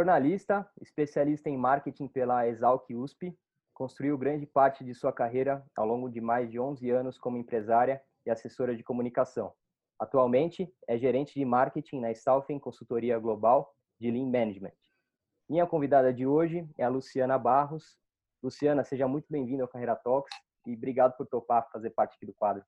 Jornalista, especialista em marketing pela Exalc USP, construiu grande parte de sua carreira ao longo de mais de 11 anos como empresária e assessora de comunicação. Atualmente, é gerente de marketing na Stalfen Consultoria Global de Lean Management. Minha convidada de hoje é a Luciana Barros. Luciana, seja muito bem-vinda ao Carreira Talks e obrigado por topar fazer parte aqui do quadro.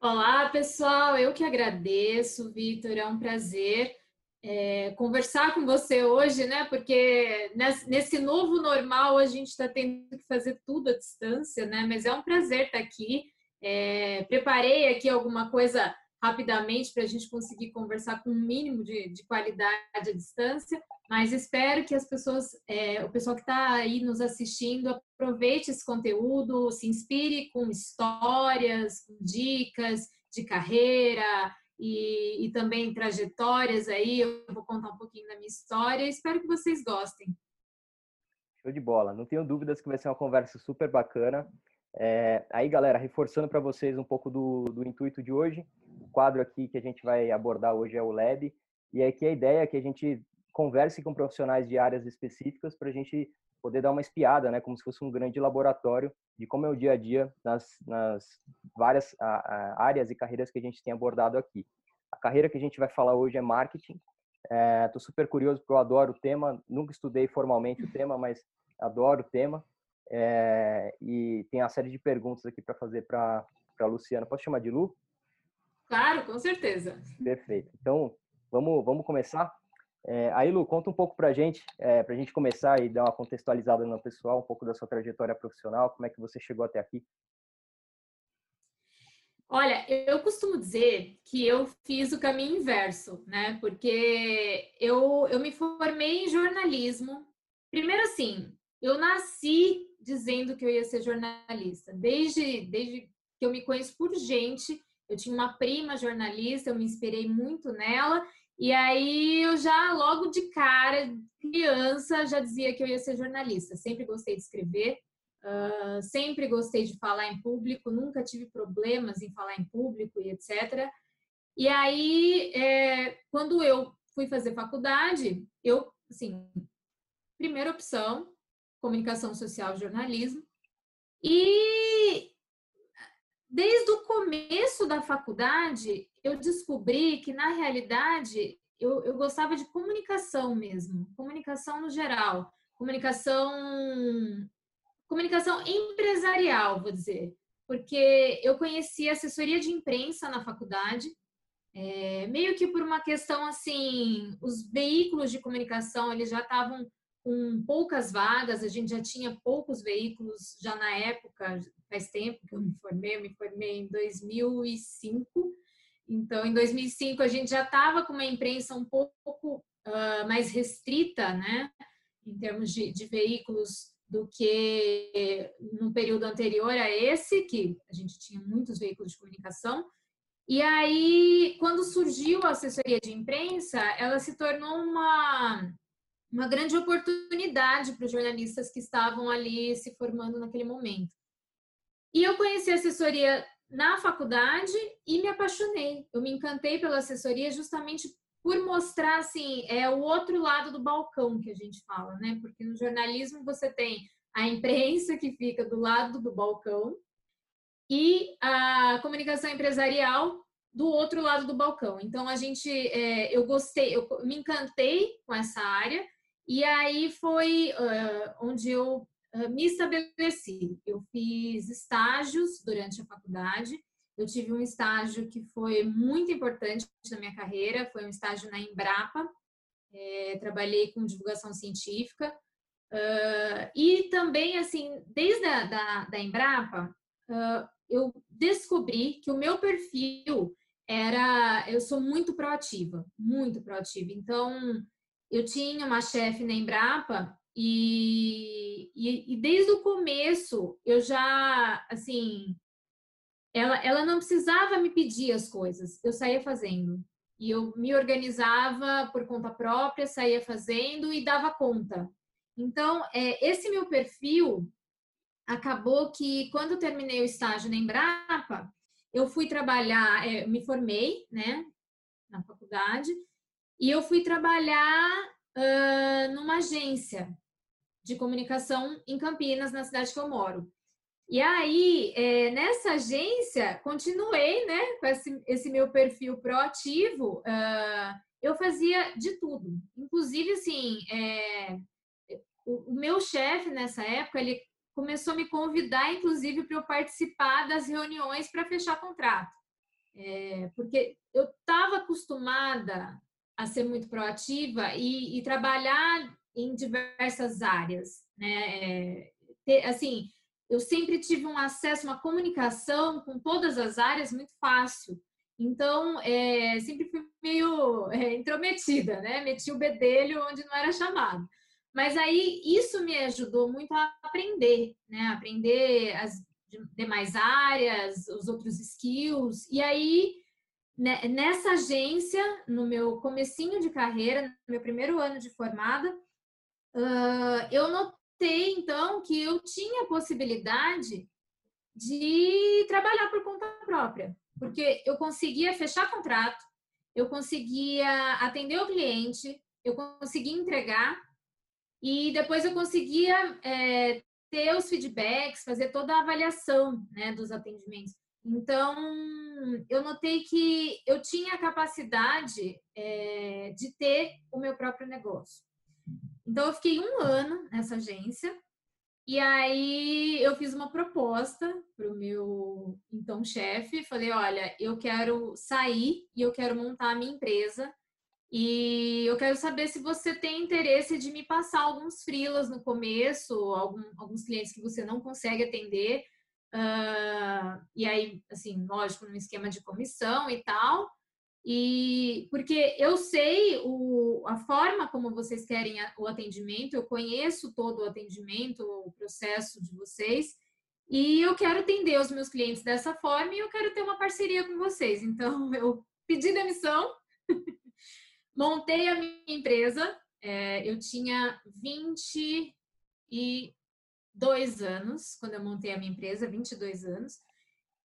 Olá, pessoal. Eu que agradeço, Vitor. É um prazer é, conversar com você hoje, né? Porque nesse novo normal a gente está tendo que fazer tudo à distância, né? Mas é um prazer estar aqui é, preparei aqui alguma coisa rapidamente para a gente conseguir conversar com um mínimo de, de, qualidade à distância, mas espero que as pessoas, é, o pessoal que está aí nos assistindo, aproveite esse conteúdo, se inspire com histórias, com dicas de carreira e, e também trajetórias aí. Eu vou contar um pouquinho da minha história. Espero que vocês gostem. Show de bola. Não tenho dúvidas que vai ser uma conversa super bacana. É, aí, galera, reforçando para vocês um pouco do, do, intuito de hoje, o quadro aqui que a gente vai abordar hoje é o Lab, e aqui a ideia é que a gente converse com profissionais de áreas específicas para a gente poder dar uma espiada, né, como se fosse um grande laboratório de como é o dia a dia nas, nas várias a, a, áreas e carreiras que a gente tem abordado aqui. A carreira que a gente vai falar hoje é marketing. Estou é, super curioso porque eu adoro o tema, nunca estudei formalmente o tema, mas adoro o tema. É, e tem uma série de perguntas aqui para fazer para a Luciana. Posso chamar de Lu? Claro, com certeza. Perfeito. Então, vamos, vamos começar? É, aí, Lu, conta um pouco para a gente, é, para a gente começar e dar uma contextualizada no pessoal, um pouco da sua trajetória profissional, como é que você chegou até aqui. Olha, eu costumo dizer que eu fiz o caminho inverso, né? Porque eu, eu me formei em jornalismo. Primeiro, assim, eu nasci dizendo que eu ia ser jornalista. Desde, desde que eu me conheço por gente, eu tinha uma prima jornalista, eu me inspirei muito nela. E aí eu já, logo de cara, criança, já dizia que eu ia ser jornalista. Sempre gostei de escrever, uh, sempre gostei de falar em público, nunca tive problemas em falar em público e etc. E aí, é, quando eu fui fazer faculdade, eu, assim, primeira opção, comunicação social e jornalismo. E desde o começo da faculdade, eu descobri que, na realidade, eu, eu gostava de comunicação mesmo, comunicação no geral, comunicação, comunicação empresarial, vou dizer, porque eu conheci assessoria de imprensa na faculdade, é, meio que por uma questão assim, os veículos de comunicação eles já estavam com poucas vagas, a gente já tinha poucos veículos já na época, faz tempo que eu me formei, eu me formei em 2005. Então, em 2005 a gente já estava com uma imprensa um pouco uh, mais restrita, né, em termos de, de veículos do que no período anterior a esse, que a gente tinha muitos veículos de comunicação. E aí, quando surgiu a assessoria de imprensa, ela se tornou uma uma grande oportunidade para os jornalistas que estavam ali se formando naquele momento. E eu conheci a assessoria na faculdade e me apaixonei. Eu me encantei pela assessoria justamente por mostrar assim, é o outro lado do balcão que a gente fala, né? Porque no jornalismo você tem a imprensa que fica do lado do balcão e a comunicação empresarial do outro lado do balcão. Então a gente, é, eu gostei, eu me encantei com essa área e aí foi uh, onde eu me estabeleci. Eu fiz estágios durante a faculdade. Eu tive um estágio que foi muito importante na minha carreira, foi um estágio na Embrapa. É, trabalhei com divulgação científica. Uh, e também, assim, desde a da, da Embrapa, eu descobri que o meu perfil era... Eu sou muito proativa, muito proativa. Então, eu tinha uma chefe na Embrapa e, e, e, desde o começo eu já, assim, ela, ela não precisava me pedir as coisas, eu saía fazendo. E eu me organizava por conta própria, saía fazendo e dava conta. Então, é, esse meu perfil acabou que quando eu terminei o estágio na Embrapa, eu fui trabalhar, é, me formei, né, na faculdade, e eu fui trabalhar uh, numa agência de comunicação em Campinas, na cidade que eu moro. E aí, é, nessa agência, continuei né, com esse, esse meu perfil proativo. Uh, eu fazia de tudo. Inclusive, assim, é, o, o, meu chefe nessa época, ele começou a me convidar, inclusive, para eu participar das reuniões para fechar contrato. É, porque eu estava acostumada a ser muito proativa e, e trabalhar em diversas áreas, né? É, assim, eu sempre tive um acesso, uma comunicação com todas as áreas muito fácil. Então, é, sempre fui meio é, intrometida, né? Meti o bedelho onde não era chamado. Mas aí isso me ajudou muito a aprender, né? Aprender as demais áreas, os outros skills. E aí, né, nessa agência, no meu comecinho de carreira, no meu primeiro ano de formada, uh, eu notei, então, que eu tinha a possibilidade de trabalhar por conta própria porque eu conseguia fechar contrato, eu conseguia atender o cliente, eu conseguia entregar e depois eu conseguia é, ter os feedbacks, fazer toda a avaliação né, dos atendimentos. Então, eu notei que eu tinha a capacidade é, de ter o meu próprio negócio. Então, eu fiquei um ano nessa agência e aí eu fiz uma proposta para o meu então chefe, falei, olha, eu quero sair e eu quero montar a minha empresa e eu quero saber se você tem interesse de me passar alguns frilas no começo, algum, alguns clientes que você não consegue atender. Uh, e aí, assim, lógico, num esquema de comissão e tal. E porque eu sei o, a forma como vocês querem o atendimento, eu conheço todo o atendimento, o processo de vocês, e eu quero atender os meus clientes dessa forma e eu quero ter uma parceria com vocês. Então, eu pedi demissão, montei a minha empresa, é, eu tinha 22 anos quando eu montei a minha empresa, 22 anos.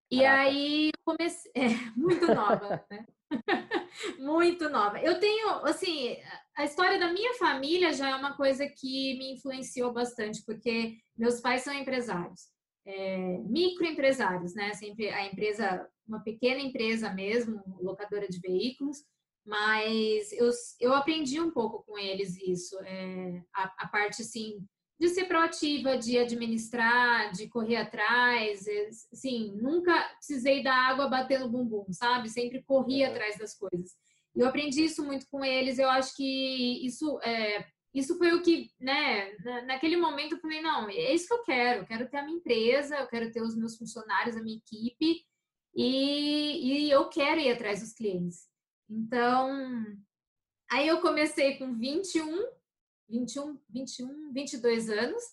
E aí comecei, é, muito nova, né? Muito nova. Eu tenho, assim, a história da minha família já é uma coisa que me influenciou bastante, porque meus pais são empresários, é, microempresários, né? Sempre a empresa, uma pequena empresa mesmo, locadora de veículos, mas eu, eu aprendi um pouco com eles isso, é, a, a parte, assim, de ser proativa, de administrar, de correr atrás. Assim, nunca precisei da água bater no bumbum, sabe? Sempre corri atrás das coisas. E eu aprendi isso muito com eles. Eu acho que isso é, isso foi o que, né, naquele momento eu falei, não, é isso que eu quero. Eu quero ter a minha empresa, eu quero ter os meus funcionários, a minha equipe e, e eu quero ir atrás dos clientes. Então, aí eu comecei com 21 21, 21, 22 anos.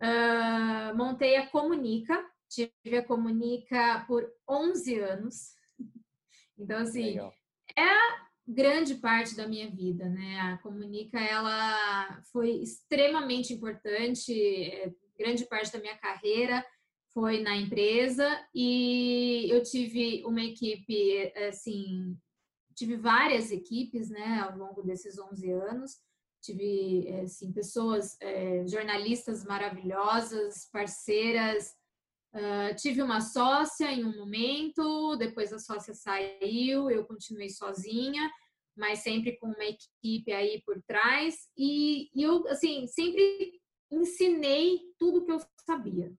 Uh, montei a Comunica, tive a Comunica por 11 anos. Então, assim, Legal. é a grande parte da minha vida, né? A Comunica, ela foi extremamente importante, é, grande parte da minha carreira foi na empresa e eu tive uma equipe, assim, tive várias equipes, né, ao longo desses 11 anos tive eh, assim, pessoas, é, jornalistas maravilhosas, parceiras. Uh, tive uma sócia em um momento, depois a sócia saiu, eu continuei sozinha, mas sempre com uma equipe aí por trás. E, e eu, assim, sempre ensinei tudo que eu sabia.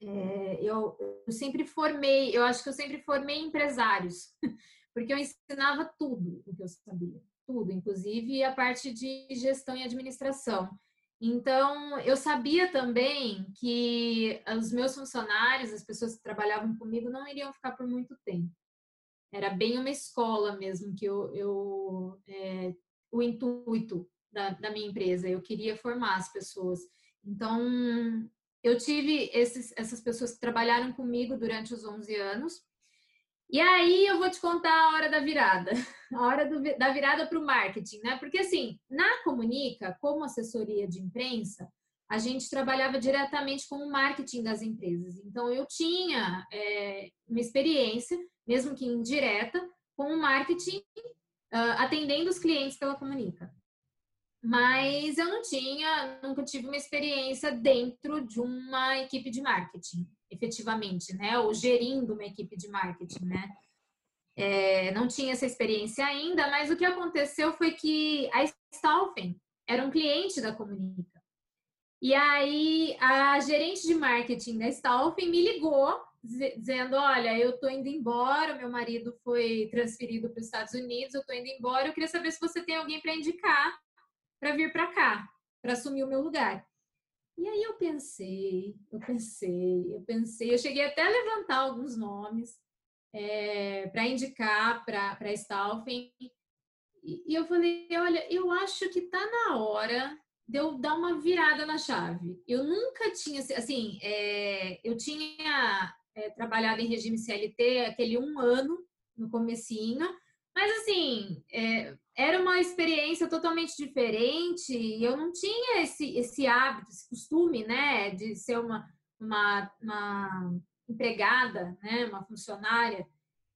É, eu, eu sempre formei, eu acho que eu sempre formei empresários, porque eu ensinava tudo o que eu sabia tudo, inclusive a parte de gestão e administração. Então, eu sabia também que os meus funcionários, as pessoas que trabalhavam comigo, não iriam ficar por muito tempo. Era bem uma escola mesmo que eu, eu é, o intuito da, da minha empresa. Eu queria formar as pessoas. Então, eu tive esses, essas pessoas que trabalharam comigo durante os 11 anos e aí eu vou te contar a hora da virada, a hora do, da virada para o marketing, né? Porque assim, na Comunica, como assessoria de imprensa, a gente trabalhava diretamente com o marketing das empresas. Então eu tinha é, uma experiência, mesmo que indireta, com o marketing uh, atendendo os clientes pela Comunica. Mas eu não tinha, nunca tive uma experiência dentro de uma equipe de marketing, efetivamente, né? Ou gerindo uma equipe de marketing, né? É, não tinha essa experiência ainda, mas o que aconteceu foi que a Staufen era um cliente da Comunica. E aí a gerente de marketing da Staufen me ligou dizendo: Olha, eu estou indo embora, meu marido foi transferido para os Estados Unidos, eu estou indo embora, eu queria saber se você tem alguém para indicar para vir para cá, para assumir o meu lugar. E aí eu pensei, eu pensei, eu pensei, eu cheguei até a levantar alguns nomes é, para indicar para a Staufen. E, e eu falei, olha, eu acho que está na hora de eu dar uma virada na chave. Eu nunca tinha, assim, é, eu tinha é, trabalhado em regime CLT aquele um ano no comecinho, mas assim, é, era uma experiência totalmente diferente e eu não tinha esse, esse hábito, esse costume, né, de ser uma, uma, uma empregada, né, uma funcionária.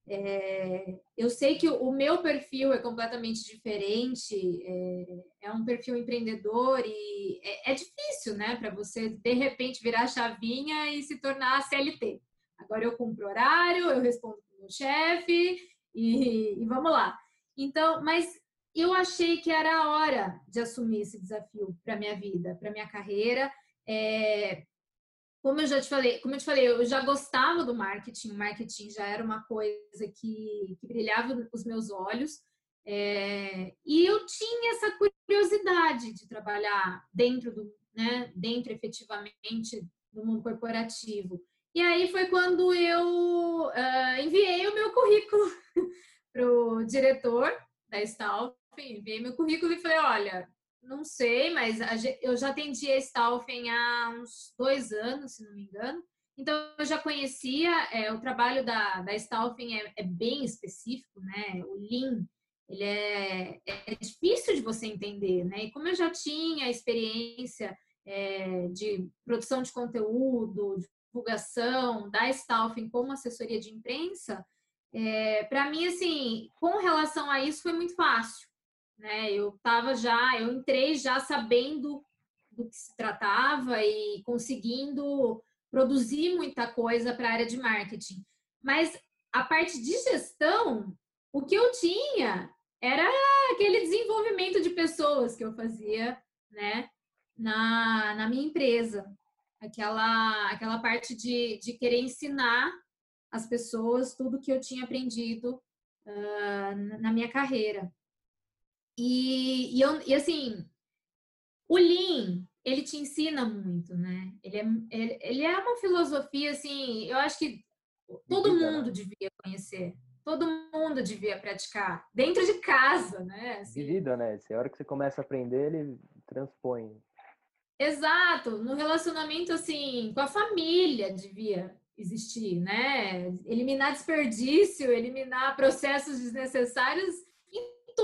É, eu sei que o meu perfil é completamente diferente, é, é um perfil empreendedor e é, é difícil, né, para você de repente virar chavinha e se tornar CLT. Agora eu cumpro horário, eu respondo para o meu chefe e, e vamos lá. Então, mas eu achei que era a hora de assumir esse desafio para minha vida, para minha carreira. É, como eu já te falei, como eu te falei, eu já gostava do marketing, o marketing já era uma coisa que, que brilhava os meus olhos. É, e eu tinha essa curiosidade de trabalhar dentro do, né, dentro efetivamente do mundo corporativo. E aí foi quando eu uh, enviei o meu currículo para o diretor da Stalf, enviei meu currículo e falei, olha, não sei, mas eu já atendi a Stalfen há uns dois anos, se não me engano. Então, eu já conhecia, é, o trabalho da, da Stalfen é, é, bem específico, né? O Lean, ele é, é difícil de você entender, né? E como eu já tinha experiência é, de produção de conteúdo, divulgação da Stalfen como assessoria de imprensa, é, para mim, assim, com relação a isso foi muito fácil. Né? Eu estava já, eu entrei já sabendo do que se tratava e conseguindo produzir muita coisa para a área de marketing. Mas a parte de gestão, o que eu tinha era aquele desenvolvimento de pessoas que eu fazia, né, na, na minha empresa aquela, aquela parte de, de querer ensinar as pessoas tudo que eu tinha aprendido uh, na minha carreira. E, e, eu, e assim, o Lean, ele te ensina muito, né? Ele é, ele, ele é uma filosofia, assim, eu acho que todo de mundo né? devia conhecer. Todo mundo devia praticar, dentro de casa, né? Assim. De vida, né? Se a hora que você começa a aprender, ele transpõe. Exato, no relacionamento assim, com a família devia existir, né? Eliminar desperdício, eliminar processos desnecessários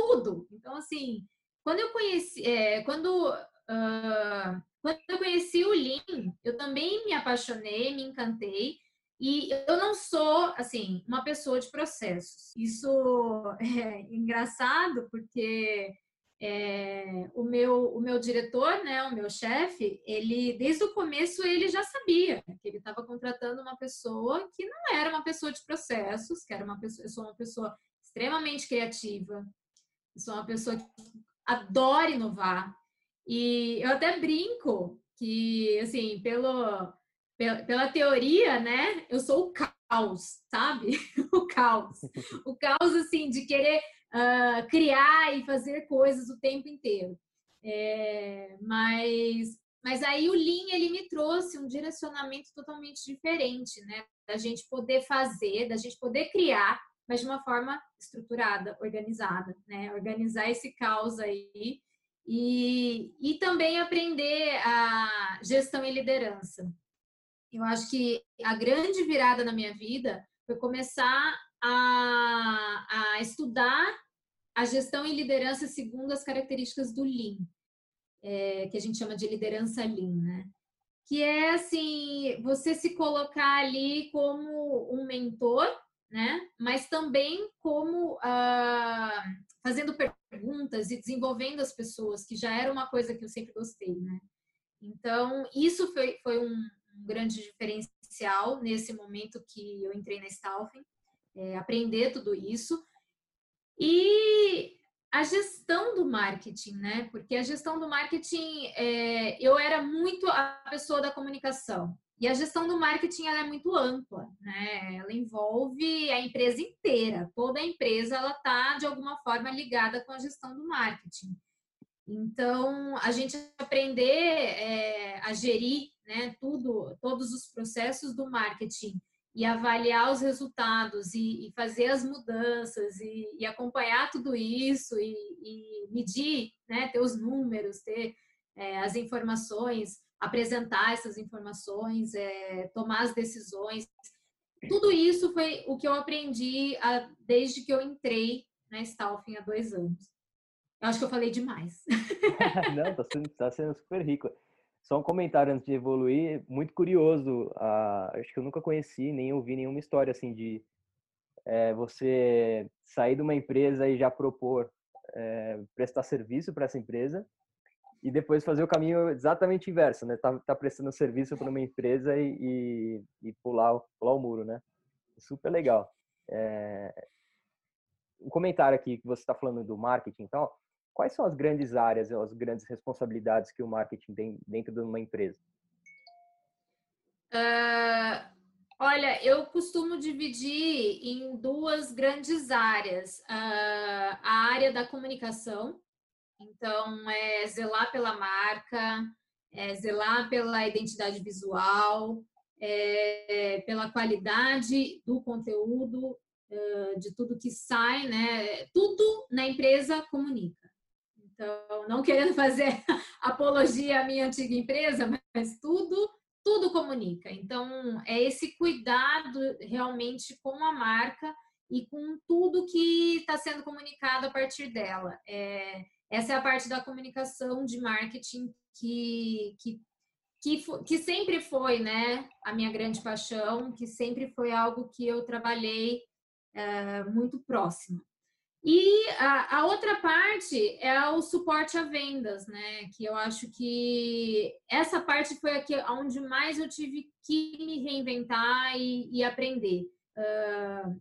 tudo. Então, assim, quando eu conheci, é, quando, uh, quando eu conheci o Lean, eu também me apaixonei, me encantei. E eu não sou, assim, uma pessoa de processos. Isso é engraçado porque é, o, meu, o meu diretor, né, o meu chefe, ele desde o começo ele já sabia que ele estava contratando uma pessoa que não era uma pessoa de processos, que era uma pessoa, eu sou uma pessoa extremamente criativa, sou uma pessoa que adora inovar e eu até brinco que assim pelo pela, teoria, né, eu sou o caos, sabe? o caos, o caos assim de querer uh, criar e fazer coisas o tempo inteiro. É, mas, mas aí o Lean ele me trouxe um direcionamento totalmente diferente, né? Da gente poder fazer, da gente poder criar, mas de uma forma estruturada, organizada, né? Organizar esse caos aí e, e também aprender a gestão e liderança. Eu acho que a grande virada na minha vida foi começar a, a estudar a gestão e liderança segundo as características do Lean, é, que a gente chama de liderança Lean, né? Que é assim, você se colocar ali como um mentor né? Mas também como ah, fazendo perguntas e desenvolvendo as pessoas, que já era uma coisa que eu sempre gostei, né? Então, isso foi, foi um, um grande diferencial nesse momento que eu entrei na Stalfin, é, aprender tudo isso. E a gestão do marketing, né? Porque a gestão do marketing, é, eu era muito a pessoa da comunicação. E a gestão do marketing é muito ampla, né? Ela envolve a empresa inteira. Toda a empresa ela está de alguma forma ligada com a gestão do marketing. Então, a gente aprender é, a gerir, né? Tudo, todos os processos do marketing e avaliar os resultados e, e fazer as mudanças e, e, acompanhar tudo isso e, e, medir, né, ter os números, ter é, as informações, apresentar essas informações, é, tomar as decisões. Tudo isso foi o que eu aprendi a, desde que eu entrei na Stalfin há dois anos. Eu acho que eu falei demais. Não, está sendo, tá sendo super rico. Só um comentário antes de evoluir, muito curioso. Uh, acho que eu nunca conheci, nem ouvi nenhuma história assim de é, você sair de uma empresa e já propor é, prestar serviço para essa empresa e depois fazer o caminho exatamente inverso, né? Tá, tá prestando serviço para uma empresa e, e, e, pular, pular o muro, né? Super legal. É... Um comentário aqui que você está falando do marketing, então, quais são as grandes áreas, as grandes responsabilidades que o marketing tem dentro de uma empresa? Uh, olha, eu costumo dividir em duas grandes áreas. Uh, a área da comunicação, então é zelar pela marca, é zelar pela identidade visual, é, pela qualidade do conteúdo, uh, de tudo que sai, né? Tudo na empresa comunica. Então, não querendo fazer apologia à minha antiga empresa, mas tudo, tudo comunica. Então, é esse cuidado realmente com a marca e com tudo que está sendo comunicado a partir dela. É, essa é a parte da comunicação de marketing que, que, que, que sempre foi né, a minha grande paixão, que sempre foi algo que eu trabalhei é, muito próximo. E a, a, outra parte é o suporte a vendas, né? Que eu acho que essa parte foi aqui onde mais eu tive que me reinventar e, e aprender. Uh,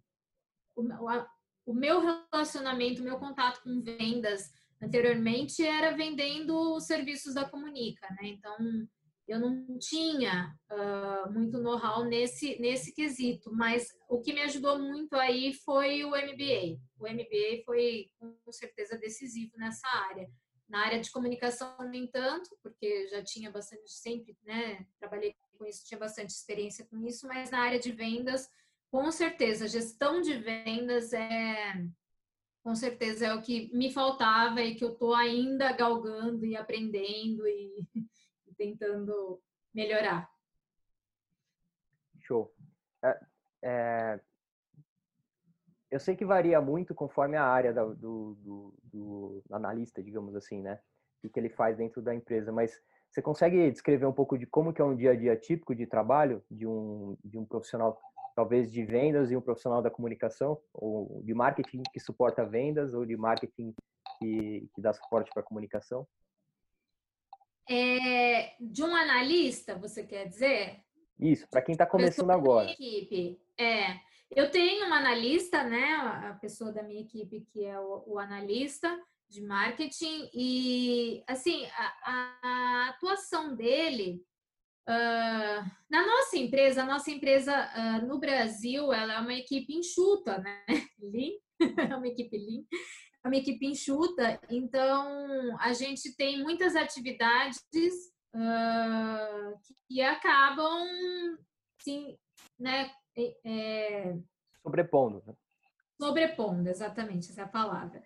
o, a, o, meu relacionamento, o meu contato com vendas anteriormente era vendendo os serviços da Comunica, né? Então eu não tinha uh, muito know-how nesse, nesse quesito, mas o que me ajudou muito aí foi o MBA. O MBA foi com certeza decisivo nessa área. Na área de comunicação, nem tanto, porque já tinha bastante, sempre, né, trabalhei com isso, tinha bastante experiência com isso, mas na área de vendas, com certeza, gestão de vendas é, com certeza é o que me faltava e que eu estou ainda galgando e aprendendo e tentando melhorar. Show. É, é, eu sei que varia muito conforme a área do, do, do, do analista, digamos assim, né? O que ele faz dentro da empresa, mas você consegue descrever um pouco de como que é um dia a dia típico de trabalho de um, de um profissional, talvez de vendas e um profissional da comunicação, ou de marketing que suporta vendas, ou de marketing que, que dá suporte para comunicação? É, de um analista, você quer dizer? Isso, para quem está começando agora. Equipe. É, eu tenho uma analista, né? A pessoa da minha equipe que é o, o analista de marketing e assim a, a atuação dele uh, na nossa empresa, a nossa empresa uh, no Brasil, ela é uma equipe enxuta, né? Lean, é uma equipe lean uma equipe enxuta, então a gente tem muitas atividades uh, que acabam, sim, né? É, sobrepondo. Né? Sobrepondo, exatamente, essa é a palavra.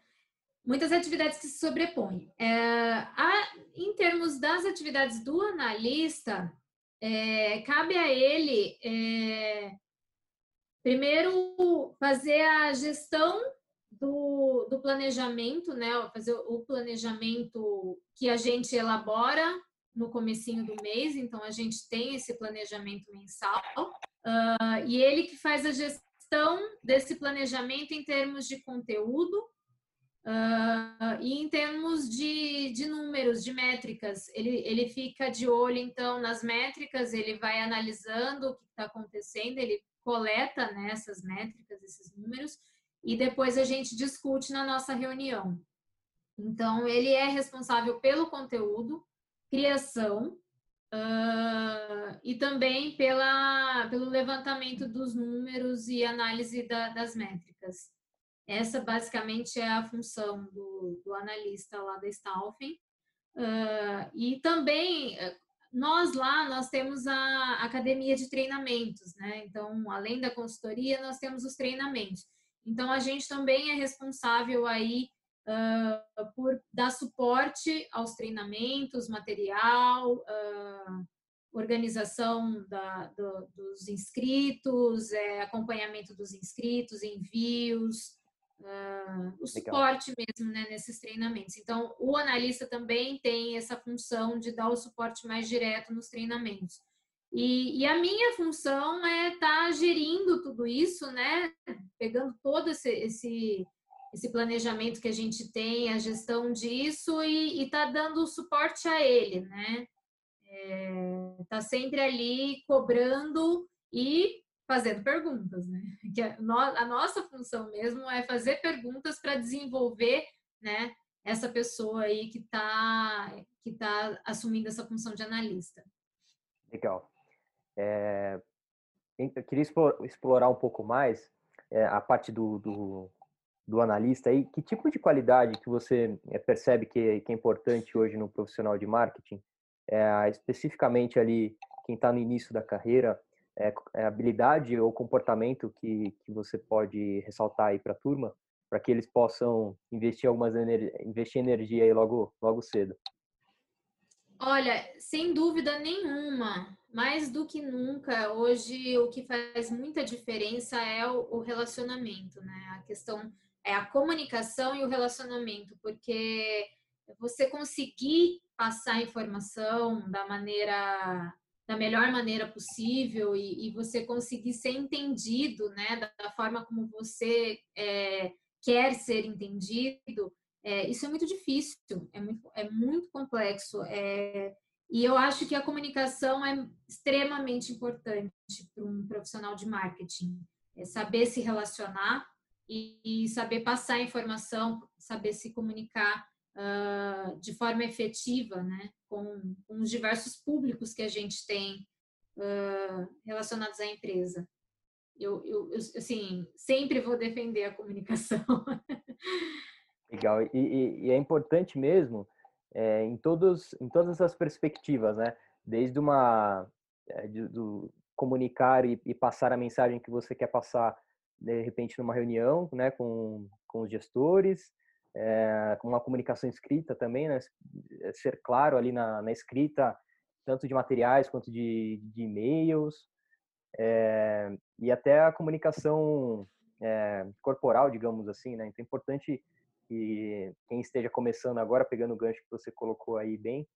Muitas atividades que se sobrepõem. É, a, em termos das atividades do analista, é, cabe a ele, é, primeiro, fazer a gestão do, do planejamento, né? Fazer o planejamento que a gente elabora no comecinho do mês, então a gente tem esse planejamento mensal uh, e ele que faz a gestão gestão desse planejamento em termos de conteúdo uh, e em termos de, de números, de métricas. Ele, ele fica de olho, então, nas métricas, ele vai analisando o que está acontecendo, ele coleta né, essas métricas, esses números, e depois a gente discute na nossa reunião. Então, ele é responsável pelo conteúdo, criação uh, e também pela, pelo levantamento dos números e análise da, das métricas. Essa, basicamente, é a função do, do analista lá da Stauffen. Uh, e também, nós lá, nós temos a academia de treinamentos, né? Então, além da consultoria, nós temos os treinamentos. Então, a gente também é responsável aí uh, por dar suporte aos treinamentos, material, uh, organização da, do, dos inscritos, é, acompanhamento dos inscritos, envios, uh, o suporte Legal. mesmo né, nesses treinamentos. Então, o analista também tem essa função de dar o suporte mais direto nos treinamentos. E, e, a minha função é estar tá gerindo tudo isso, né? Pegando todo esse, esse, esse, planejamento que a gente tem, a gestão disso e está dando suporte a ele, né? Está é, sempre ali cobrando e fazendo perguntas, né? Que a, a nossa função mesmo é fazer perguntas para desenvolver, né? Essa pessoa aí que está que tá assumindo essa função de analista. Legal. É, eu queria explorar um pouco mais é, a parte do, do, do, analista aí. Que tipo de qualidade que você é, percebe que, que é importante hoje no profissional de marketing? É, especificamente ali, quem está no início da carreira, é, é, habilidade ou comportamento que, que você pode ressaltar aí para a turma, para que eles possam investir algumas investir energia aí logo, logo cedo? Olha, sem dúvida nenhuma, mais do que nunca, hoje o que faz muita diferença é o, relacionamento, né? A questão é a comunicação e o relacionamento, porque você conseguir passar informação da maneira da melhor maneira possível e, e você conseguir ser entendido, né, da, da forma como você é, quer ser entendido, é, isso é muito difícil, é muito, é muito complexo. É, e eu acho que a comunicação é extremamente importante para um profissional de marketing. É saber se relacionar e, e, saber passar informação, saber se comunicar uh, de forma efetiva, né, com, com, os diversos públicos que a gente tem uh, relacionados à empresa. Eu, eu, eu, assim, sempre vou defender a comunicação. Legal. E, e, e é importante mesmo é, em, todos, em todas as perspectivas, né? Desde uma é, de, do comunicar e, e, passar a mensagem que você quer passar de repente numa reunião, né? Com, com os gestores, é, uma comunicação escrita também, né? Ser claro ali na, na escrita, tanto de materiais quanto de, de e-mails, é, e até a comunicação é, corporal, digamos assim, né? Então é importante que quem esteja começando agora, pegando o gancho que você colocou aí bem,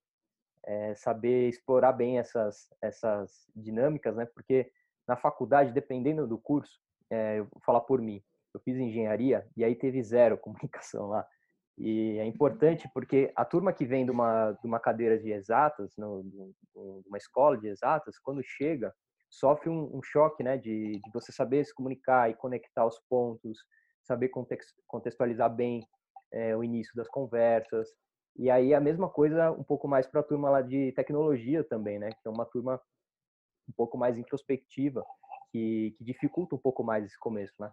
é saber explorar bem essas, essas dinâmicas, né? Porque na faculdade, dependendo do curso, eu vou falar por mim, eu fiz engenharia e aí teve zero comunicação lá. E é importante porque a turma que vem de uma, de uma cadeira de exatas, no, de uma escola de exatas, quando chega, sofre um, um choque, né? De, de você saber se comunicar e conectar os pontos, saber contextualizar bem é, o início das conversas. E aí a mesma coisa um pouco mais para a turma lá de tecnologia também, né? Que é uma turma um pouco mais introspectiva, que, que dificulta um pouco mais esse começo, né?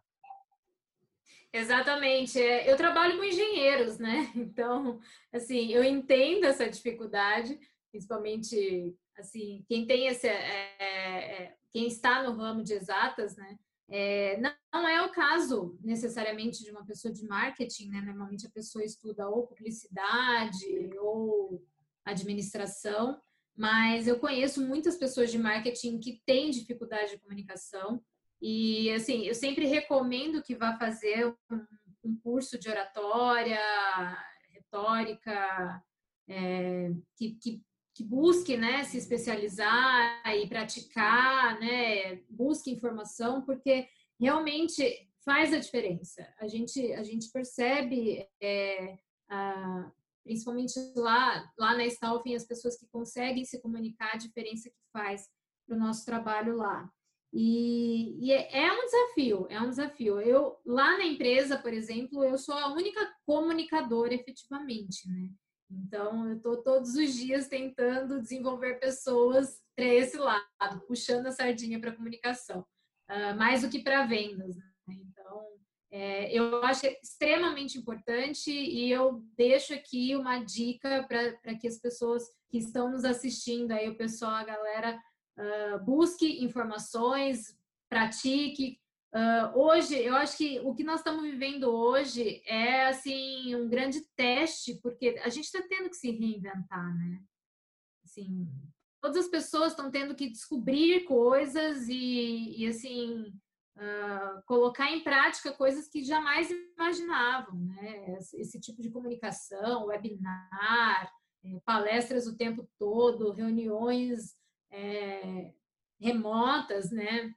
Exatamente. É, eu trabalho com engenheiros, né? Então, assim, eu entendo essa dificuldade, principalmente assim, quem tem esse, é, é, quem está no ramo de exatas, né? É, não é o caso necessariamente de uma pessoa de marketing, né? Normalmente a pessoa estuda ou publicidade ou administração, mas eu conheço muitas pessoas de marketing que têm dificuldade de comunicação e assim eu sempre recomendo que vá fazer um, um curso de oratória, retórica, é, que, que que busque né, se especializar e praticar, né, busque informação, porque realmente faz a diferença. A gente, a gente percebe, é, a, principalmente lá, lá na Stalfin, as pessoas que conseguem se comunicar, a diferença que faz para o nosso trabalho lá. E, e é, é, um desafio, é um desafio. Eu lá na empresa, por exemplo, eu sou a única comunicadora efetivamente, né? Então eu estou todos os dias tentando desenvolver pessoas para esse lado, puxando a sardinha para comunicação, uh, mais do que para vendas. Né? Então é, eu acho extremamente importante e eu deixo aqui uma dica para que as pessoas que estão nos assistindo, aí o pessoal, a galera Uh, busque informações, pratique. Uh, hoje, eu acho que o que nós estamos vivendo hoje é assim um grande teste, porque a gente está tendo que se reinventar, né? Assim, todas as pessoas estão tendo que descobrir coisas e, e assim uh, colocar em prática coisas que jamais imaginavam, né? Esse tipo de comunicação, webinar, eh, palestras o tempo todo, reuniões é, remotas, né?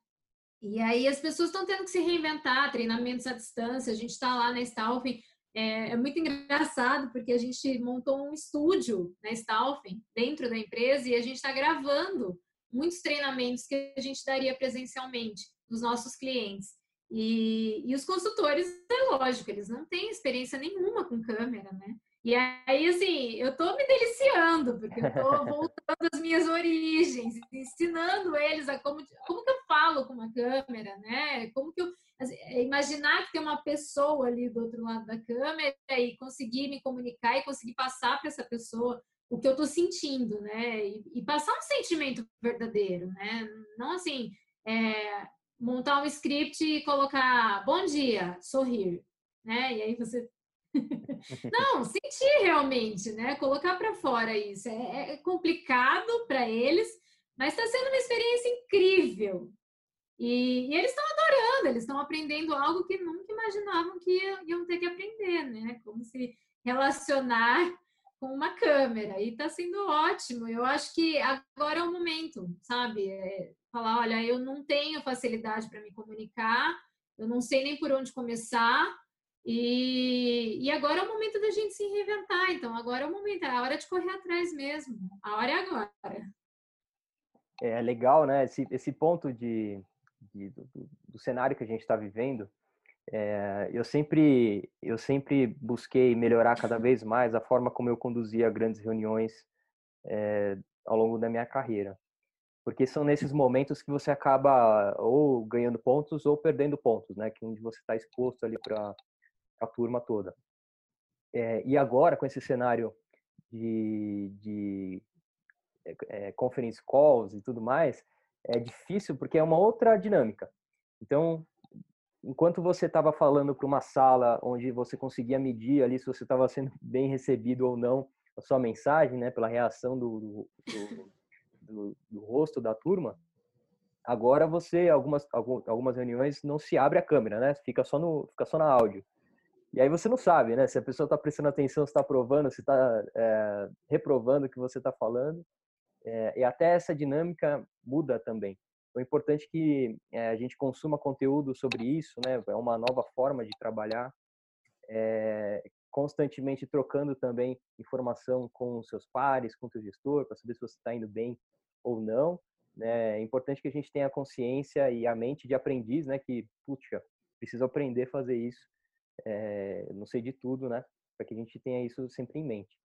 E aí as pessoas estão tendo que se reinventar, treinamentos à distância. A gente está lá na Stalfen. É, é, muito engraçado porque a gente montou um estúdio na Stalfen, dentro da empresa, e a gente está gravando muitos treinamentos que a gente daria presencialmente dos nossos clientes. E, e os consultores, é lógico, eles não têm experiência nenhuma com câmera, né? E aí, assim, eu tô me deliciando, porque eu tô voltando às minhas origens, ensinando eles a como, como que eu falo com uma câmera, né? Como que eu assim, é, imaginar que tem uma pessoa ali do outro lado da câmera e conseguir me comunicar e conseguir passar para essa pessoa o que eu tô sentindo, né? E, e, passar um sentimento verdadeiro, né? Não assim, é, montar um script e colocar bom dia, sorrir, né? E aí você não, sentir realmente, né? Colocar para fora isso. É, é complicado para eles, mas está sendo uma experiência incrível. E, e eles estão adorando, eles estão aprendendo algo que nunca imaginavam que iam ter que aprender, né? Como se relacionar com uma câmera. E está sendo ótimo. Eu acho que agora é o momento, sabe? É falar, olha, eu não tenho facilidade para me comunicar, eu não sei nem por onde começar e, e agora é o momento da gente se reinventar. Então, agora é o momento, é a hora de correr atrás mesmo. A hora é agora. É legal, né? Esse, esse ponto de, de do, do, cenário que a gente está vivendo. É, eu sempre eu sempre busquei melhorar cada vez mais a forma como eu conduzia grandes reuniões é, ao longo da minha carreira porque são nesses momentos que você acaba ou ganhando pontos ou perdendo pontos, né? Que onde você está exposto ali para a turma toda. É, e agora, com esse cenário de, de é, conference calls e tudo mais, é difícil porque é uma outra dinâmica. Então, enquanto você estava falando para uma sala onde você conseguia medir ali se você estava sendo bem recebido ou não a sua mensagem, né, pela reação do, do, do, do, rosto da turma, agora você algumas algumas reuniões não se abre a câmera, né? Fica só no fica só na áudio. E aí você não sabe, né? Se a pessoa está prestando atenção, se está aprovando, se está é, reprovando o que você está falando. É, e até essa dinâmica muda também. Então, é importante que é, a gente consuma conteúdo sobre isso, né? É uma nova forma de trabalhar, é, constantemente trocando também informação com os seus pares, com o seu gestor, para saber se você está indo bem ou não. Né? É importante que a gente tenha consciência e a mente de aprendiz, né? Que, puxa, preciso aprender a fazer isso é, não sei de tudo, né? Para que a gente tenha isso sempre em mente.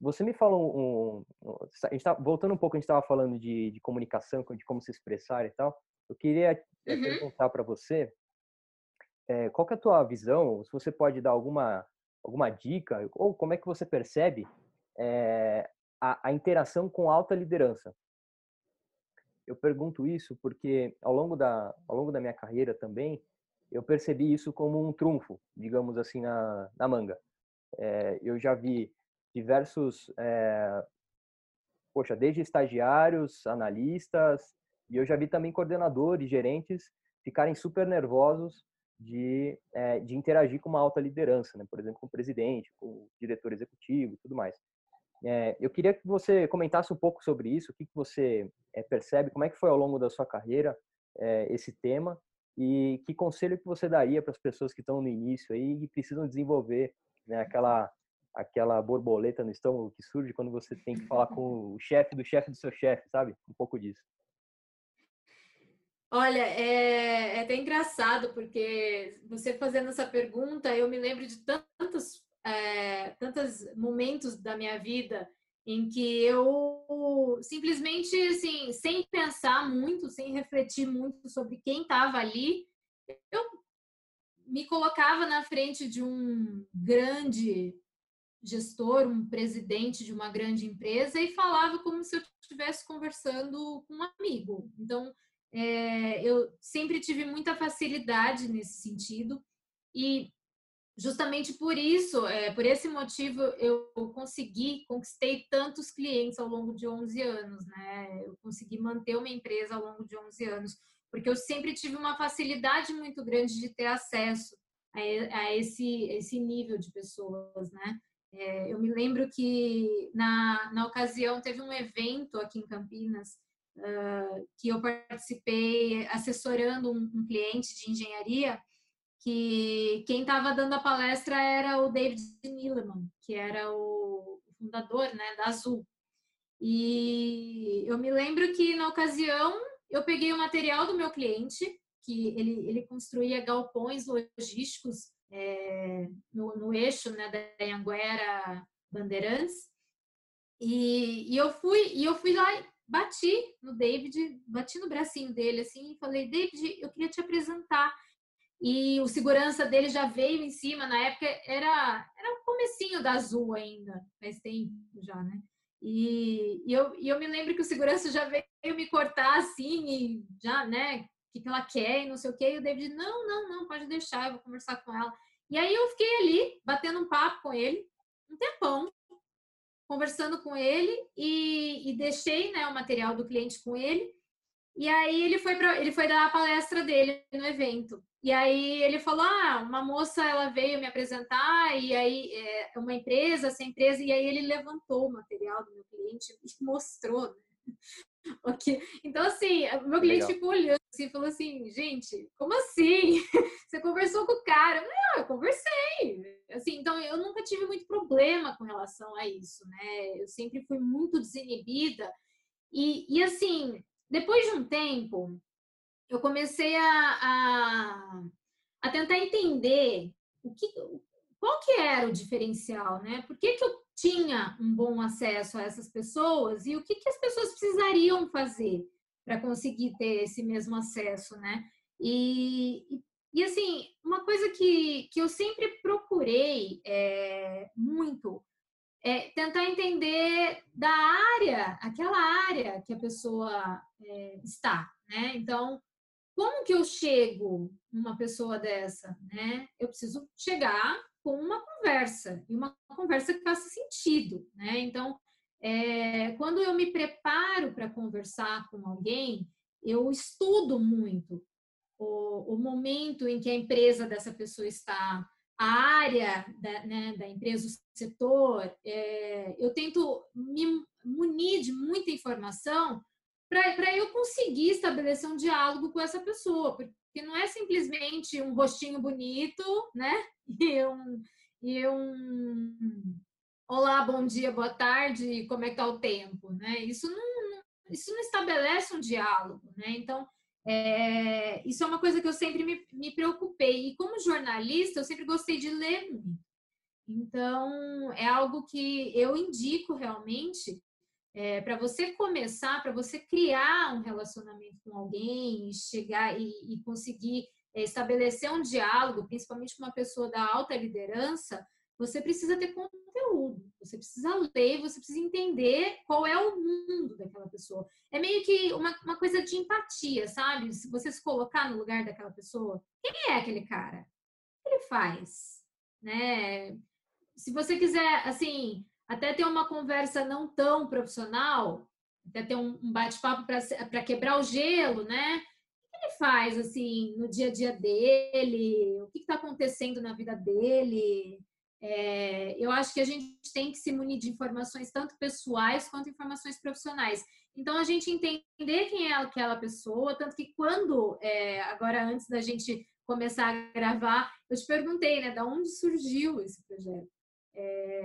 Você me falou um, um a gente tá, voltando um pouco, a gente estava falando de, de, comunicação, de como se expressar e tal. Eu queria uhum. perguntar para você é, qual é a tua visão, se você pode dar alguma alguma dica ou como é que você percebe é, a, a interação com alta liderança. Eu pergunto isso porque ao longo da ao longo da minha carreira também eu percebi isso como um trunfo, digamos assim, na, na manga. É, eu já vi diversos, é, poxa, desde estagiários, analistas, e eu já vi também coordenadores, gerentes ficarem super nervosos de, é, de interagir com uma alta liderança, né? por exemplo, com o presidente, com o diretor executivo tudo mais. Eu queria que você comentasse um pouco sobre isso, o que, que você percebe, como é que foi ao longo da sua carreira esse tema E que conselho que você daria para as pessoas que estão no início aí e precisam desenvolver né, aquela aquela borboleta no estômago que surge quando você tem que falar com o chefe do chefe do seu chefe, sabe? Um pouco disso. Olha, é, é, até engraçado, porque você fazendo essa pergunta, eu me lembro de tantos, é, tantos momentos da minha vida em que eu simplesmente, assim, sem pensar muito, sem refletir muito sobre quem estava ali, eu me colocava na frente de um grande gestor, um presidente de uma grande empresa e falava como se eu estivesse conversando com um amigo. Então, é, eu sempre tive muita facilidade nesse sentido e justamente por isso, é, por esse motivo, eu consegui, conquistei tantos clientes ao longo de 11 anos, né? Eu consegui manter uma empresa ao longo de 11 anos, porque eu sempre tive uma facilidade muito grande de ter acesso a, a esse, esse nível de pessoas, né? É, eu me lembro que na, na ocasião teve um evento aqui em Campinas uh, que eu participei assessorando um, um cliente de engenharia que quem estava dando a palestra era o David Neeleman, que era o fundador né, da Azul. E eu me lembro que na ocasião eu peguei o material do meu cliente, que ele, ele construía galpões logísticos é, no, no, eixo né, da Anguera Bandeirantes. E, e, eu fui e eu fui lá bati no David, bati no bracinho dele assim e falei, David, eu queria te apresentar. E o segurança dele já veio em cima, na época era, era o comecinho da Azul ainda, faz tempo já, né? E, e, eu, e eu me lembro que o segurança já veio me cortar assim, e já, né, que, que ela quer e não sei o quê. E o David, não, não, não, pode deixar, eu vou conversar com ela. E aí eu fiquei ali, batendo um papo com ele, um tempão, conversando com ele e, e deixei né, o material do cliente com ele. E aí ele foi, pra, ele foi dar a palestra dele no evento. E aí ele falou: ah, uma moça ela veio me apresentar, e aí é uma empresa, essa empresa, e aí ele levantou o material do meu cliente e mostrou. Né? Okay. Então, assim, o meu cliente Legal. ficou olhando assim, falou assim, gente, como assim? Você conversou com o cara? Não, ah, eu conversei. Assim, então, eu nunca tive muito problema com relação a isso, né? Eu sempre fui muito desinibida. E, e assim, depois de um tempo, eu comecei a, a, a tentar entender o que, qual que era o diferencial, né? Por que, que eu tinha um bom acesso a essas pessoas e o que, que as pessoas precisariam fazer para conseguir ter esse mesmo acesso, né? E, e, assim, uma coisa que, que eu sempre procurei é, muito é tentar entender da área, aquela área que a pessoa é, está, né? Então, como que eu chego numa pessoa dessa, né? Eu preciso chegar com uma conversa, e uma conversa que faça sentido, né? Então, é, quando eu me preparo para conversar com alguém, eu estudo muito o, o, momento em que a empresa dessa pessoa está, a área da, né, da empresa, o setor. É, eu tento me munir de muita informação para eu conseguir estabelecer um diálogo com essa pessoa, porque não é simplesmente um rostinho bonito, né? E um, e um olá, bom dia, boa tarde, como é que tá o tempo, né? Isso não, isso não estabelece um diálogo, né? Então, é, isso é uma coisa que eu sempre me, me preocupei. E como jornalista, eu sempre gostei de ler. Então, é algo que eu indico realmente é, para você começar, para você criar um relacionamento com alguém, chegar e, e conseguir é, estabelecer um diálogo, principalmente com uma pessoa da alta liderança, você precisa ter conteúdo, você precisa ler, você precisa entender qual é o mundo daquela pessoa. É meio que uma, uma coisa de empatia, sabe? Se você se colocar no lugar daquela pessoa, quem é aquele cara? O que ele faz? Né? Se você quiser, assim, até ter uma conversa não tão profissional, até ter um, bate-papo para quebrar o gelo, né? O que ele faz, assim, no dia a dia dele? O que está acontecendo na vida dele? É, eu acho que a gente tem que se munir de informações tanto pessoais quanto informações profissionais. Então, a gente entender quem é aquela pessoa, tanto que quando, é, agora antes da gente começar a gravar, eu te perguntei, né, da onde surgiu esse projeto? É,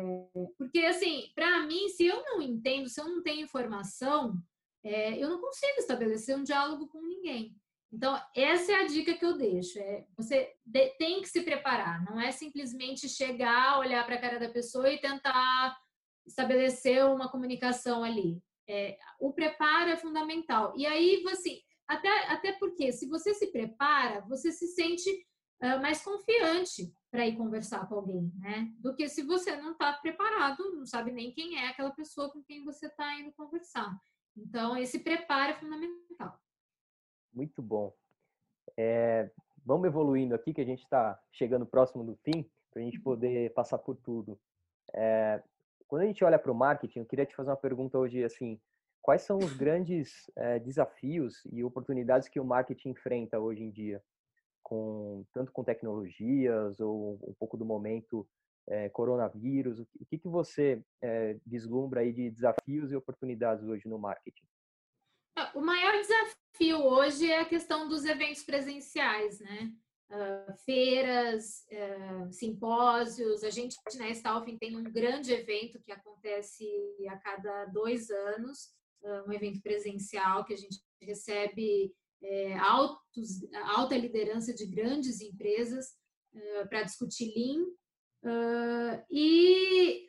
porque, assim, para mim, se eu não entendo, se eu não tenho informação, é, eu não consigo estabelecer um diálogo com ninguém. Então, essa é a dica que eu deixo. É, você tem que se preparar, não é simplesmente chegar, olhar para a cara da pessoa e tentar estabelecer uma comunicação ali. É, o preparo é fundamental. E aí, assim, até, até porque se você se prepara, você se sente uh, mais confiante para ir conversar com alguém, né? Do que se você não está preparado, não sabe nem quem é aquela pessoa com quem você está indo conversar. Então, esse preparo é fundamental. Muito bom. É, vamos evoluindo aqui, que a gente está chegando próximo do fim, para a gente poder passar por tudo. É, quando a gente olha para o marketing, eu queria te fazer uma pergunta hoje, assim, quais são os grandes é, desafios e oportunidades que o marketing enfrenta hoje em dia, com tanto com tecnologias ou um pouco do momento é, coronavírus? O que, que você é, vislumbra aí de desafios e oportunidades hoje no marketing? O maior desafio hoje é a questão dos eventos presenciais, né? Uh, feiras, uh, simpósios. A gente na Stalfin tem um grande evento que acontece a cada dois anos, uh, um evento presencial que a gente recebe é, altos, alta liderança de grandes empresas para discutir Lean. e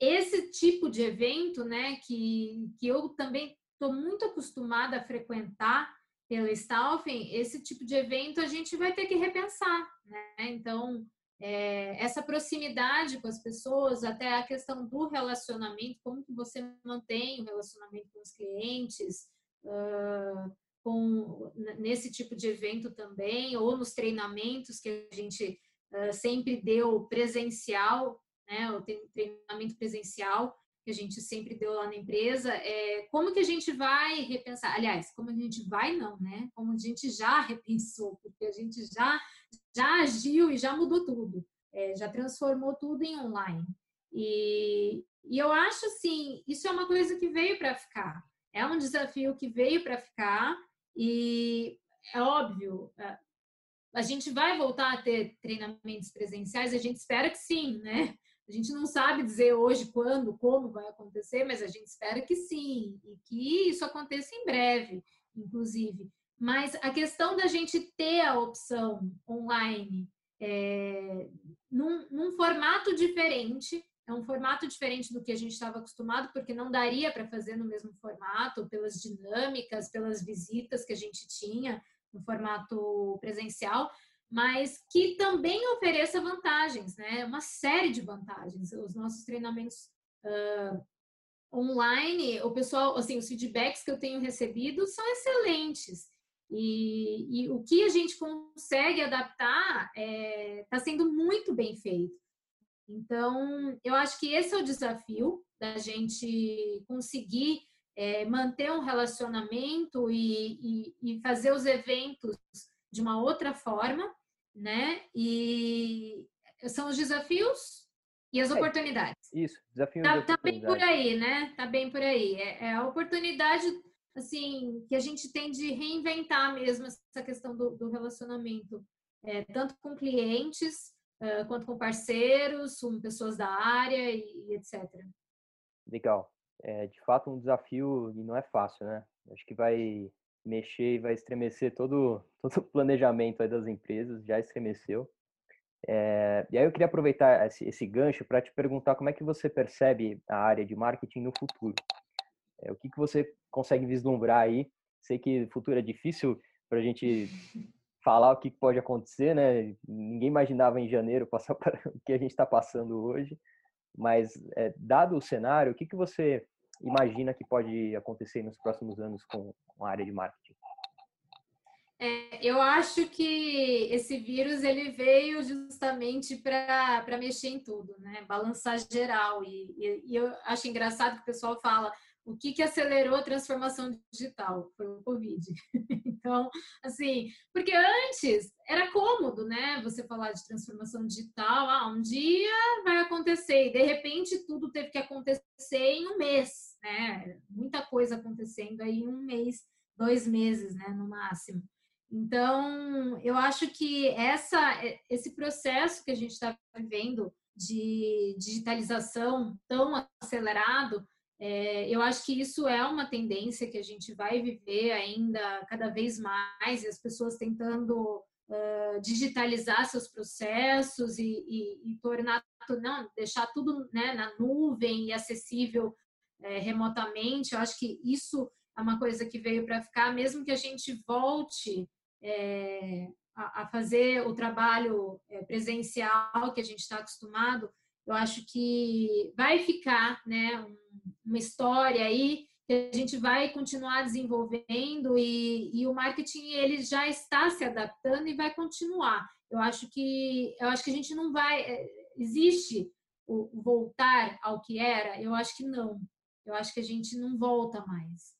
esse tipo de evento, né, que, que eu também estou muito acostumada a frequentar pela Stalfen, esse tipo de evento a gente vai ter que repensar, né? Então, é, essa proximidade com as pessoas, até a questão do relacionamento, como que você mantém o relacionamento com os clientes, uh, com, nesse tipo de evento também, ou nos treinamentos que a gente uh, sempre deu presencial, né? O treinamento presencial, que a gente sempre deu lá na empresa, é como que a gente vai repensar, aliás, como a gente vai não, né? Como a gente já repensou, porque a gente já já agiu e já mudou tudo, é, já transformou tudo em online. E, e eu acho assim, isso é uma coisa que veio para ficar. É um desafio que veio para ficar e é óbvio, é, a gente vai voltar a ter treinamentos presenciais, a gente espera que sim, né? A gente não sabe dizer hoje quando, como vai acontecer, mas a gente espera que sim, e que isso aconteça em breve, inclusive. Mas a questão da gente ter a opção online é, num, num formato diferente, é um formato diferente do que a gente estava acostumado, porque não daria para fazer no mesmo formato, pelas dinâmicas, pelas visitas que a gente tinha no formato presencial, mas que também ofereça vantagens, né? Uma série de vantagens. Os nossos treinamentos uh, online, o pessoal, assim, os feedbacks que eu tenho recebido são excelentes. E, e o que a gente consegue adaptar está é, tá sendo muito bem feito. Então, eu acho que esse é o desafio da gente conseguir é, manter um relacionamento e, e, e fazer os eventos de uma outra forma, né? E são os desafios e as é, oportunidades. Isso, desafios tá, tá bem por aí, né? Tá bem por aí. É, é, a oportunidade, assim, que a gente tem de reinventar mesmo essa questão do, do relacionamento, é, tanto com clientes uh, quanto com parceiros, com pessoas da área e, e etc. Legal. É de fato um desafio e não é fácil, né? Acho que vai mexer e vai estremecer todo, todo o planejamento das empresas, já estremeceu. É, e aí eu queria aproveitar esse, esse gancho para te perguntar como é que você percebe a área de marketing no futuro. É, o que, que você consegue vislumbrar aí? Sei que futuro é difícil para a gente falar o que pode acontecer, né? Ninguém imaginava em janeiro passar para o que a gente está passando hoje, mas é, dado o cenário, o que, que você imagina que pode acontecer nos próximos anos com, com a área de marketing? É, eu acho que esse vírus ele veio justamente para mexer em tudo, né? Balançar geral. E, e, e, eu acho engraçado que o pessoal fala o que, que acelerou a transformação digital? Foi o Covid. então, assim, porque antes era cômodo, né? Você falar de transformação digital, ah, um dia vai acontecer. E de repente tudo teve que acontecer em um mês, né? Muita coisa acontecendo aí em um mês, dois meses, né? No máximo. Então, eu acho que essa, esse processo que a gente está vivendo de digitalização tão acelerado, é, eu acho que isso é uma tendência que a gente vai viver ainda cada vez mais, e as pessoas tentando uh, digitalizar seus processos e, e, e, tornar, não, deixar tudo né, na nuvem e acessível é, remotamente. Eu acho que isso é uma coisa que veio para ficar, mesmo que a gente volte é, a, a, fazer o trabalho é, presencial que a gente está acostumado, eu acho que vai ficar né, uma história aí que a gente vai continuar desenvolvendo e, e, o marketing ele já está se adaptando e vai continuar. Eu acho que eu acho que a gente não vai é, existe o voltar ao que era. Eu acho que não. Eu acho que a gente não volta mais.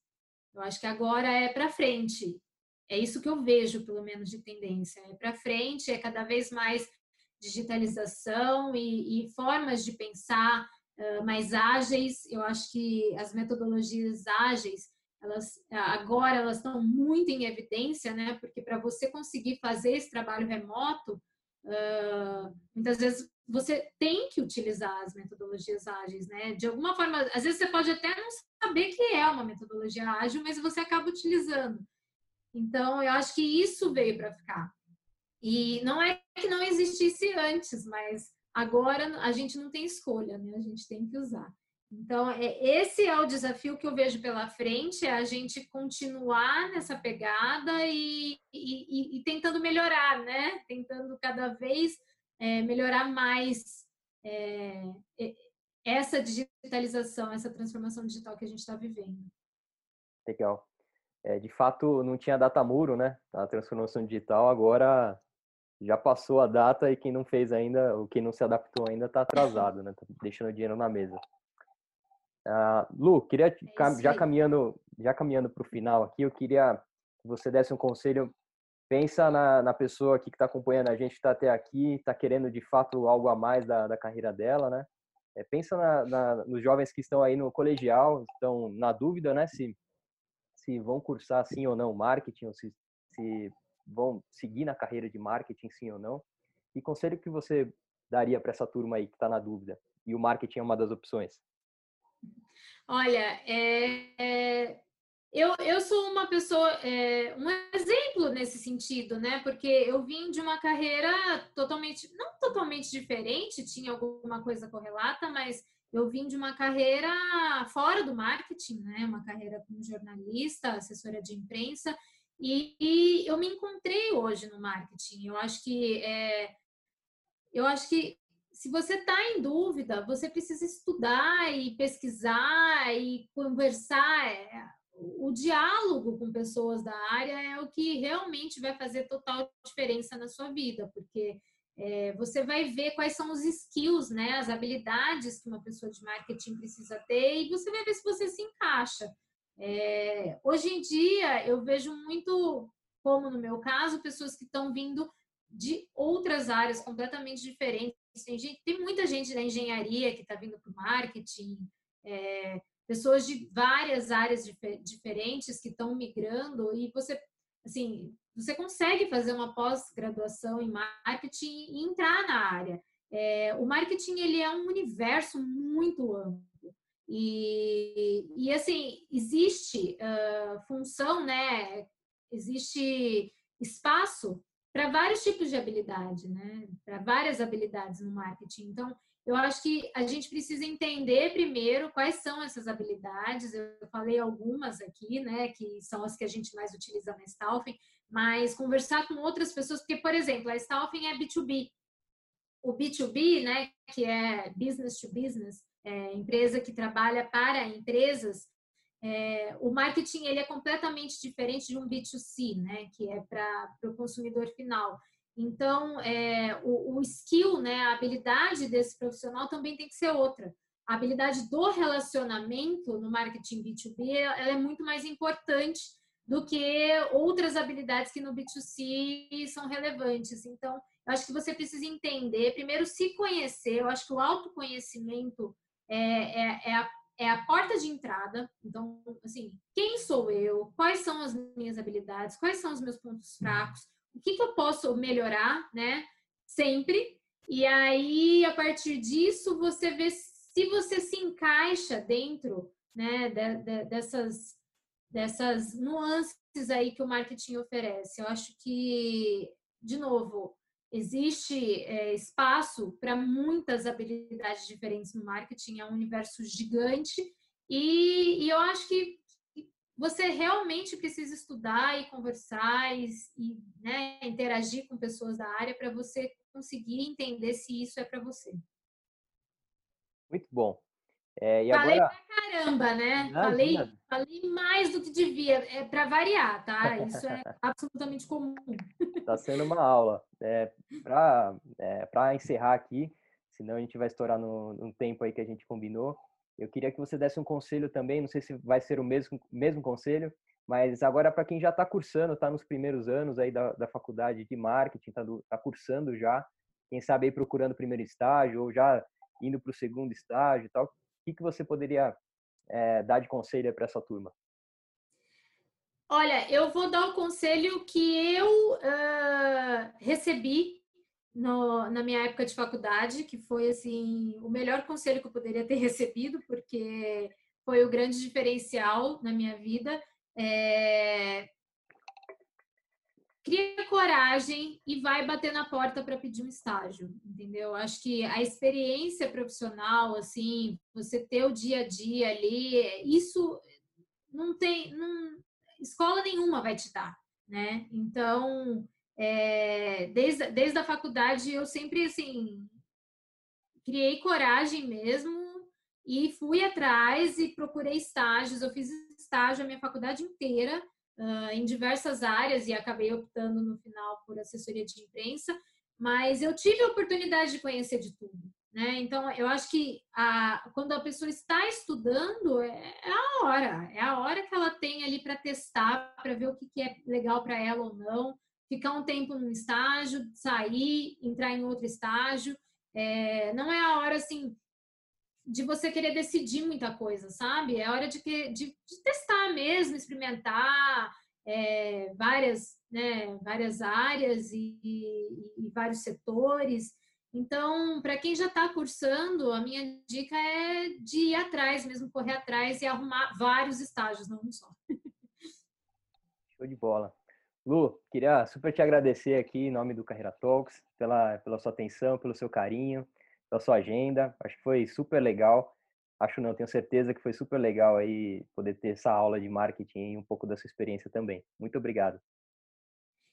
Eu acho que agora é para frente. É isso que eu vejo, pelo menos de tendência. É para frente, é cada vez mais digitalização e, e formas de pensar mais ágeis. Eu acho que as metodologias ágeis, elas agora elas estão muito em evidência, né? Porque para você conseguir fazer esse trabalho remoto, uh, muitas vezes você tem que utilizar as metodologias ágeis, né? De alguma forma, às vezes você pode até não saber que é uma metodologia ágil, mas você acaba utilizando. Então, eu acho que isso veio para ficar. E não é que não existisse antes, mas agora a gente não tem escolha, né? A gente tem que usar. Então, é, esse é o desafio que eu vejo pela frente, é a gente continuar nessa pegada e, e, e tentando melhorar, né? Tentando cada vez é, melhorar mais é, essa digitalização, essa transformação digital que a gente está vivendo. Legal. É, de fato, não tinha data muro, né? A transformação digital agora já passou a data e quem não fez ainda, ou quem não se adaptou ainda, está atrasado, né? Tá deixando dinheiro na mesa. Uh, Lu, queria é já caminhando, já caminhando para o final aqui, eu queria que você desse um conselho. Pensa na, na pessoa que está acompanhando a gente, está até aqui, está querendo de fato algo a mais da, da carreira dela, né? É, pensa na, na, nos jovens que estão aí no colegial, estão na dúvida, né? Se, se vão cursar sim ou não marketing, ou se, se vão seguir na carreira de marketing, sim ou não? Que conselho que você daria para essa turma aí que está na dúvida? E o marketing é uma das opções. Olha, é, é, eu, eu sou uma pessoa, é, um exemplo nesse sentido, né? Porque eu vim de uma carreira totalmente, não totalmente diferente, tinha alguma coisa correlata, mas eu vim de uma carreira fora do marketing, né? Uma carreira como jornalista, assessora de imprensa, e, e, eu me encontrei hoje no marketing. Eu acho que é, eu acho que se você está em dúvida, você precisa estudar e pesquisar e conversar. É, o diálogo com pessoas da área é o que realmente vai fazer total diferença na sua vida, porque é, você vai ver quais são os skills, né, as habilidades que uma pessoa de marketing precisa ter e você vai ver se você se encaixa. É, hoje em dia, eu vejo muito, como no meu caso, pessoas que estão vindo de outras áreas completamente diferentes. Tem, gente, tem muita gente da engenharia que está vindo para o marketing, é, pessoas de várias áreas dif diferentes que estão migrando e você, assim, você consegue fazer uma pós-graduação em marketing e entrar na área. É, o marketing ele é um universo muito amplo. E, e assim, existe uh, função, né? Existe espaço para vários tipos de habilidade, né? Para várias habilidades no marketing. Então, eu acho que a gente precisa entender primeiro quais são essas habilidades. Eu falei algumas aqui, né? Que são as que a gente mais utiliza na Stalfing, mas conversar com outras pessoas, porque, por exemplo, a Stalfing é B2B. O B2B, né? Que é business to business é, empresa que trabalha para empresas, é, o marketing ele é completamente diferente de um B2C, né, que é para o consumidor final. Então, é, o, o, skill, né, a habilidade desse profissional também tem que ser outra. A habilidade do relacionamento no marketing B2B ela é muito mais importante do que outras habilidades que no B2C são relevantes. Então, Eu acho que você precisa entender, primeiro se conhecer. Eu acho que o autoconhecimento é, é, é, a, é a porta de entrada. Então, assim, quem sou eu? Quais são as minhas habilidades? Quais são os meus pontos fracos? O que, que eu posso melhorar, né? Sempre. E aí, a partir disso, você vê se você se encaixa dentro né, de, de, dessas, dessas nuances aí que o marketing oferece. Eu acho que, de novo, existe é, espaço para muitas habilidades diferentes no marketing, é um universo gigante e, e eu acho que você realmente precisa estudar e conversar e, e né, interagir com pessoas da área para você conseguir entender se isso é para você. Muito bom. É, e falei agora... pra caramba, né? falei, falei mais do que devia, é para variar, tá? Isso é absolutamente comum. Está sendo uma aula. É, para é, encerrar aqui, senão a gente vai estourar no, no tempo aí que a gente combinou. Eu queria que você desse um conselho também, não sei se vai ser o mesmo, mesmo conselho, mas agora para quem já está cursando, está nos primeiros anos aí da, da faculdade de marketing, está tá cursando já, quem sabe aí procurando o primeiro estágio ou já indo para o segundo estágio e tal, que, que você poderia é, dar de conselho para essa turma? Olha, eu vou dar o conselho que eu uh, recebi no, na minha época de faculdade, que foi assim o melhor conselho que eu poderia ter recebido, porque foi o grande diferencial na minha vida. É, cria coragem e vai bater na porta para pedir um estágio, entendeu? Acho que a experiência profissional, assim, você ter o dia a dia ali, isso não tem, não, escola nenhuma vai te dar, né? Então, é, desde, desde a faculdade eu sempre, assim, criei coragem mesmo e fui atrás e procurei estágios. Eu fiz estágio a minha faculdade inteira uh, em diversas áreas e acabei optando no final por assessoria de imprensa, mas eu tive a oportunidade de conhecer de tudo. Né? Então, eu acho que a, quando a pessoa está estudando, é, é a hora, é a hora que ela tem ali para testar, para ver o que, que é legal para ela ou não, ficar um tempo num estágio, sair, entrar em outro estágio. É, não é a hora assim de você querer decidir muita coisa, sabe? É hora de, que, de, de testar mesmo, experimentar é, várias, né, várias áreas e, e, e vários setores. Então, para quem já está cursando, a minha dica é de ir atrás, mesmo correr atrás e arrumar vários estágios, não um só. Show de bola. Lu, queria super te agradecer aqui em nome do Carreira Talks pela, pela sua atenção, pelo seu carinho da sua agenda. Acho que foi super legal. Acho não, tenho certeza que foi super legal aí poder ter essa aula de marketing e um pouco da sua experiência também. Muito obrigado.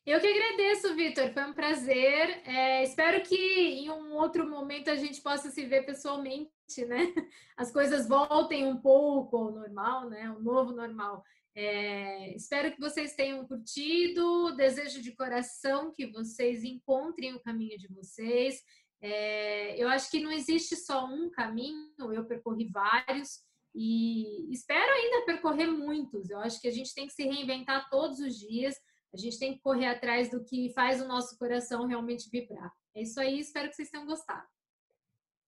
Eu que agradeço, Vitor. Foi um prazer. É, espero que em um outro momento a gente possa se ver pessoalmente, né? As coisas voltem um pouco ao normal, né? O novo normal. É, espero que vocês tenham curtido. Desejo de coração que vocês encontrem o caminho de vocês. É, eu acho que não existe só um caminho, eu percorri vários e espero ainda percorrer muitos. Eu acho que a gente tem que se reinventar todos os dias, a gente tem que correr atrás do que faz o nosso coração realmente vibrar. É isso aí, espero que vocês tenham gostado.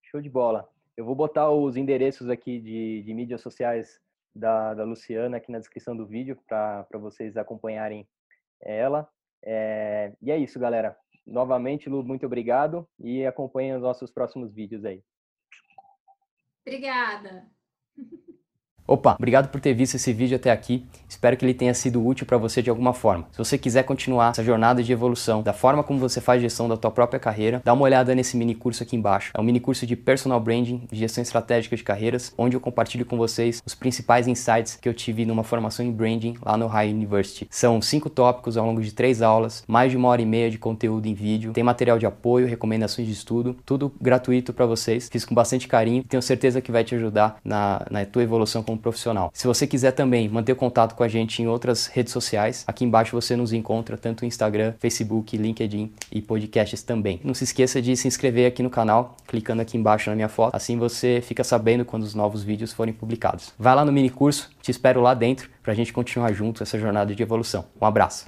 Show de bola. Eu vou botar os endereços aqui de, de mídias sociais da, da Luciana aqui na descrição do vídeo para vocês acompanharem ela. É, e é isso, galera. Novamente, Lu, muito obrigado e acompanhe os nossos próximos vídeos aí. Obrigada. Opa, obrigado por ter visto esse vídeo até aqui. Espero que ele tenha sido útil para você de alguma forma. Se você quiser continuar essa jornada de evolução da forma como você faz gestão da tua própria carreira, dá uma olhada nesse mini curso aqui embaixo. É um mini curso de personal branding, gestão estratégica de carreiras, onde eu compartilho com vocês os principais insights que eu tive numa formação em branding lá no High University. São cinco tópicos ao longo de três aulas, mais de uma hora e meia de conteúdo em vídeo, tem material de apoio, recomendações de estudo, tudo gratuito para vocês. Fiz com bastante carinho e tenho certeza que vai te ajudar na, na tua evolução como profissional. Se você quiser também manter contato com a gente em outras redes sociais, aqui embaixo você nos encontra tanto no Instagram, Facebook, LinkedIn e podcasts também. Não se esqueça de se inscrever aqui no canal, clicando aqui embaixo na minha foto, assim você fica sabendo quando os novos vídeos forem publicados. Vai lá no mini curso, te espero lá dentro para a gente continuar junto essa jornada de evolução. Um abraço.